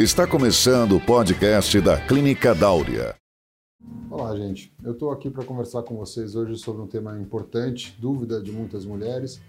Está começando o podcast da Clínica Dáurea. Olá, gente. Eu estou aqui para conversar com vocês hoje sobre um tema importante, dúvida de muitas mulheres,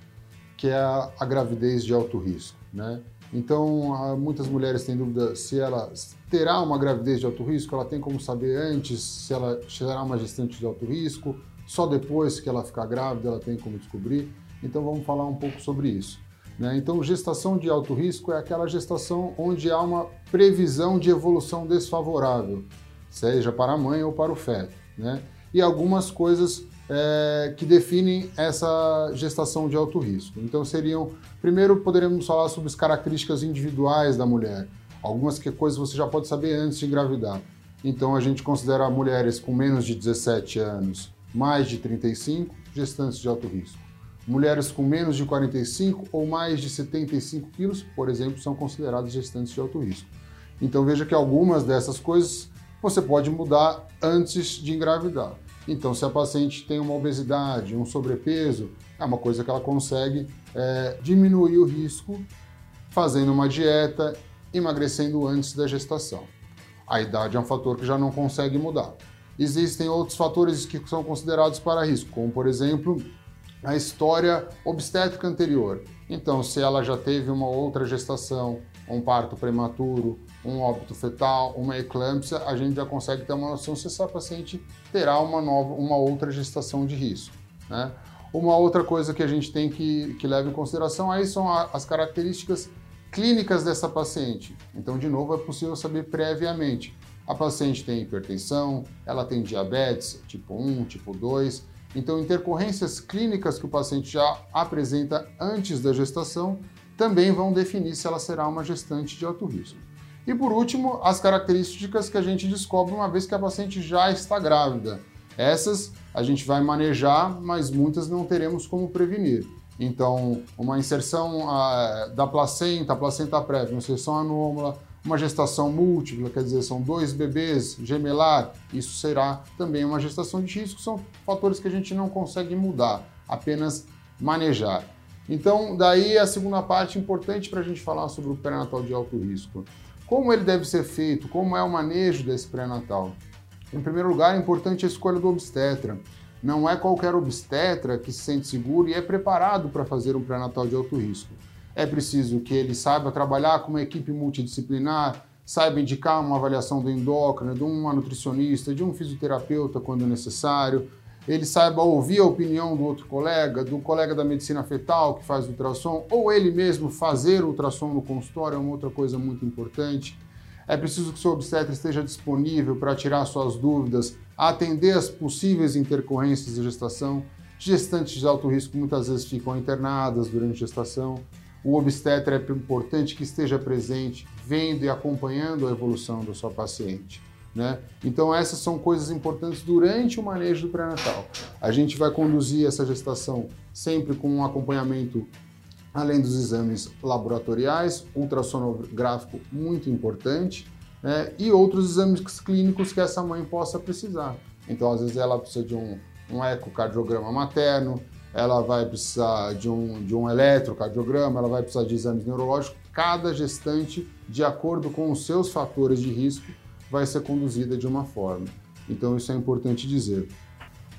que é a, gravidez de alto risco, né? Então, muitas mulheres têm dúvida se ela terá uma gravidez de alto risco, ela tem como saber antes se ela será uma gestante de alto risco, só depois que ela ficar grávida ela tem como descobrir. Então, vamos falar um pouco sobre isso. Né? Então, gestação de alto risco é aquela gestação onde há uma previsão de evolução desfavorável, seja para a mãe ou para o feto. Né? E algumas coisas é, que definem essa gestação de alto risco. Então, seriam. Primeiro, poderíamos falar sobre as características individuais da mulher, algumas que coisas você já pode saber antes de engravidar. Então, a gente considera mulheres com menos de 17 anos, mais de 35, gestantes de alto risco. Mulheres com menos de 45 ou mais de 75 quilos, por exemplo, são consideradas gestantes de alto risco. Então veja que algumas dessas coisas você pode mudar antes de engravidar. Então, se a paciente tem uma obesidade, um sobrepeso, é uma coisa que ela consegue é, diminuir o risco fazendo uma dieta, emagrecendo antes da gestação. A idade é um fator que já não consegue mudar. Existem outros fatores que são considerados para risco, como por exemplo a história obstétrica anterior. Então, se ela já teve uma outra gestação, um parto prematuro, um óbito fetal, uma eclâmpsia, a gente já consegue ter uma noção se essa paciente terá uma nova, uma outra gestação de risco. Né? Uma outra coisa que a gente tem que, que levar em consideração aí são a, as características clínicas dessa paciente. Então, de novo, é possível saber previamente. A paciente tem hipertensão, ela tem diabetes tipo 1, tipo 2, então, intercorrências clínicas que o paciente já apresenta antes da gestação também vão definir se ela será uma gestante de alto risco. E por último, as características que a gente descobre uma vez que a paciente já está grávida. Essas a gente vai manejar, mas muitas não teremos como prevenir. Então, uma inserção uh, da placenta, placenta prévia, inserção anômala, uma gestação múltipla, quer dizer, são dois bebês gemelar, isso será também uma gestação de risco, são fatores que a gente não consegue mudar, apenas manejar. Então, daí a segunda parte importante para a gente falar sobre o pré-natal de alto risco. Como ele deve ser feito? Como é o manejo desse pré-natal? Em primeiro lugar, é importante a escolha do obstetra. Não é qualquer obstetra que se sente seguro e é preparado para fazer um pré-natal de alto risco. É preciso que ele saiba trabalhar com uma equipe multidisciplinar, saiba indicar uma avaliação do endócrino, de uma nutricionista, de um fisioterapeuta quando necessário, ele saiba ouvir a opinião do outro colega, do colega da medicina fetal que faz ultrassom, ou ele mesmo fazer ultrassom no consultório é uma outra coisa muito importante. É preciso que seu obstetra esteja disponível para tirar suas dúvidas, atender as possíveis intercorrências da gestação. Gestantes de alto risco muitas vezes ficam internadas durante a gestação o obstetra é importante que esteja presente, vendo e acompanhando a evolução da sua paciente. Né? Então, essas são coisas importantes durante o manejo do pré-natal. A gente vai conduzir essa gestação sempre com um acompanhamento, além dos exames laboratoriais, ultrassonográfico muito importante, né? e outros exames clínicos que essa mãe possa precisar. Então, às vezes, ela precisa de um, um ecocardiograma materno, ela vai precisar de um, de um eletrocardiograma, ela vai precisar de exames neurológicos. Cada gestante, de acordo com os seus fatores de risco, vai ser conduzida de uma forma. Então, isso é importante dizer.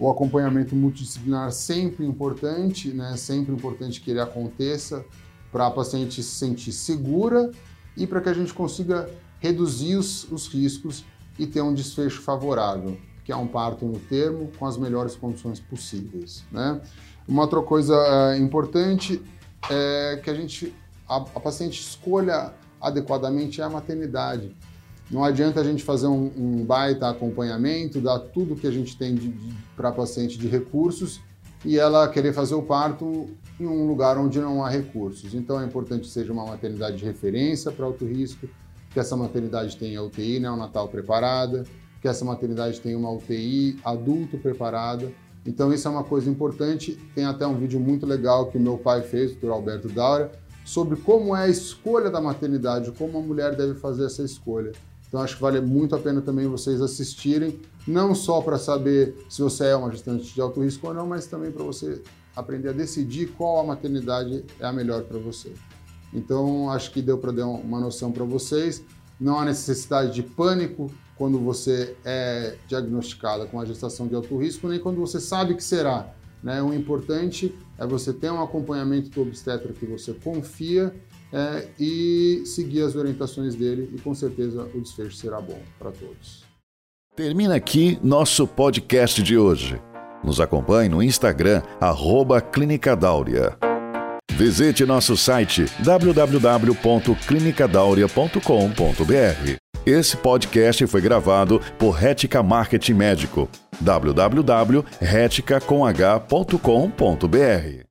O acompanhamento multidisciplinar sempre importante, né? sempre importante que ele aconteça para a paciente se sentir segura e para que a gente consiga reduzir os, os riscos e ter um desfecho favorável, que é um parto no termo com as melhores condições possíveis. Né? Uma outra coisa é, importante é que a gente a, a, paciente escolha adequadamente a maternidade. Não adianta a gente fazer um, um baita acompanhamento, dar tudo que a gente tem para a paciente de recursos e ela querer fazer o parto em um lugar onde não há recursos. Então é importante que seja uma maternidade de referência para alto risco, que essa maternidade tenha UTI neonatal preparada, que essa maternidade tenha uma UTI adulto preparada então isso é uma coisa importante. Tem até um vídeo muito legal que meu pai fez, o Dr. Alberto Daura, sobre como é a escolha da maternidade, como a mulher deve fazer essa escolha. Então acho que vale muito a pena também vocês assistirem, não só para saber se você é uma gestante de alto risco ou não, mas também para você aprender a decidir qual a maternidade é a melhor para você. Então acho que deu para dar uma noção para vocês. Não há necessidade de pânico quando você é diagnosticada com a gestação de alto risco, nem quando você sabe que será. Né? O importante é você ter um acompanhamento do obstetra que você confia é, e seguir as orientações dele e com certeza o desfecho será bom para todos. Termina aqui nosso podcast de hoje. Nos acompanhe no Instagram, arroba Clínica Dáurea. Visite nosso site www.clinicadauria.com.br. Esse podcast foi gravado por Rética Marketing Médico. www.retica.com.br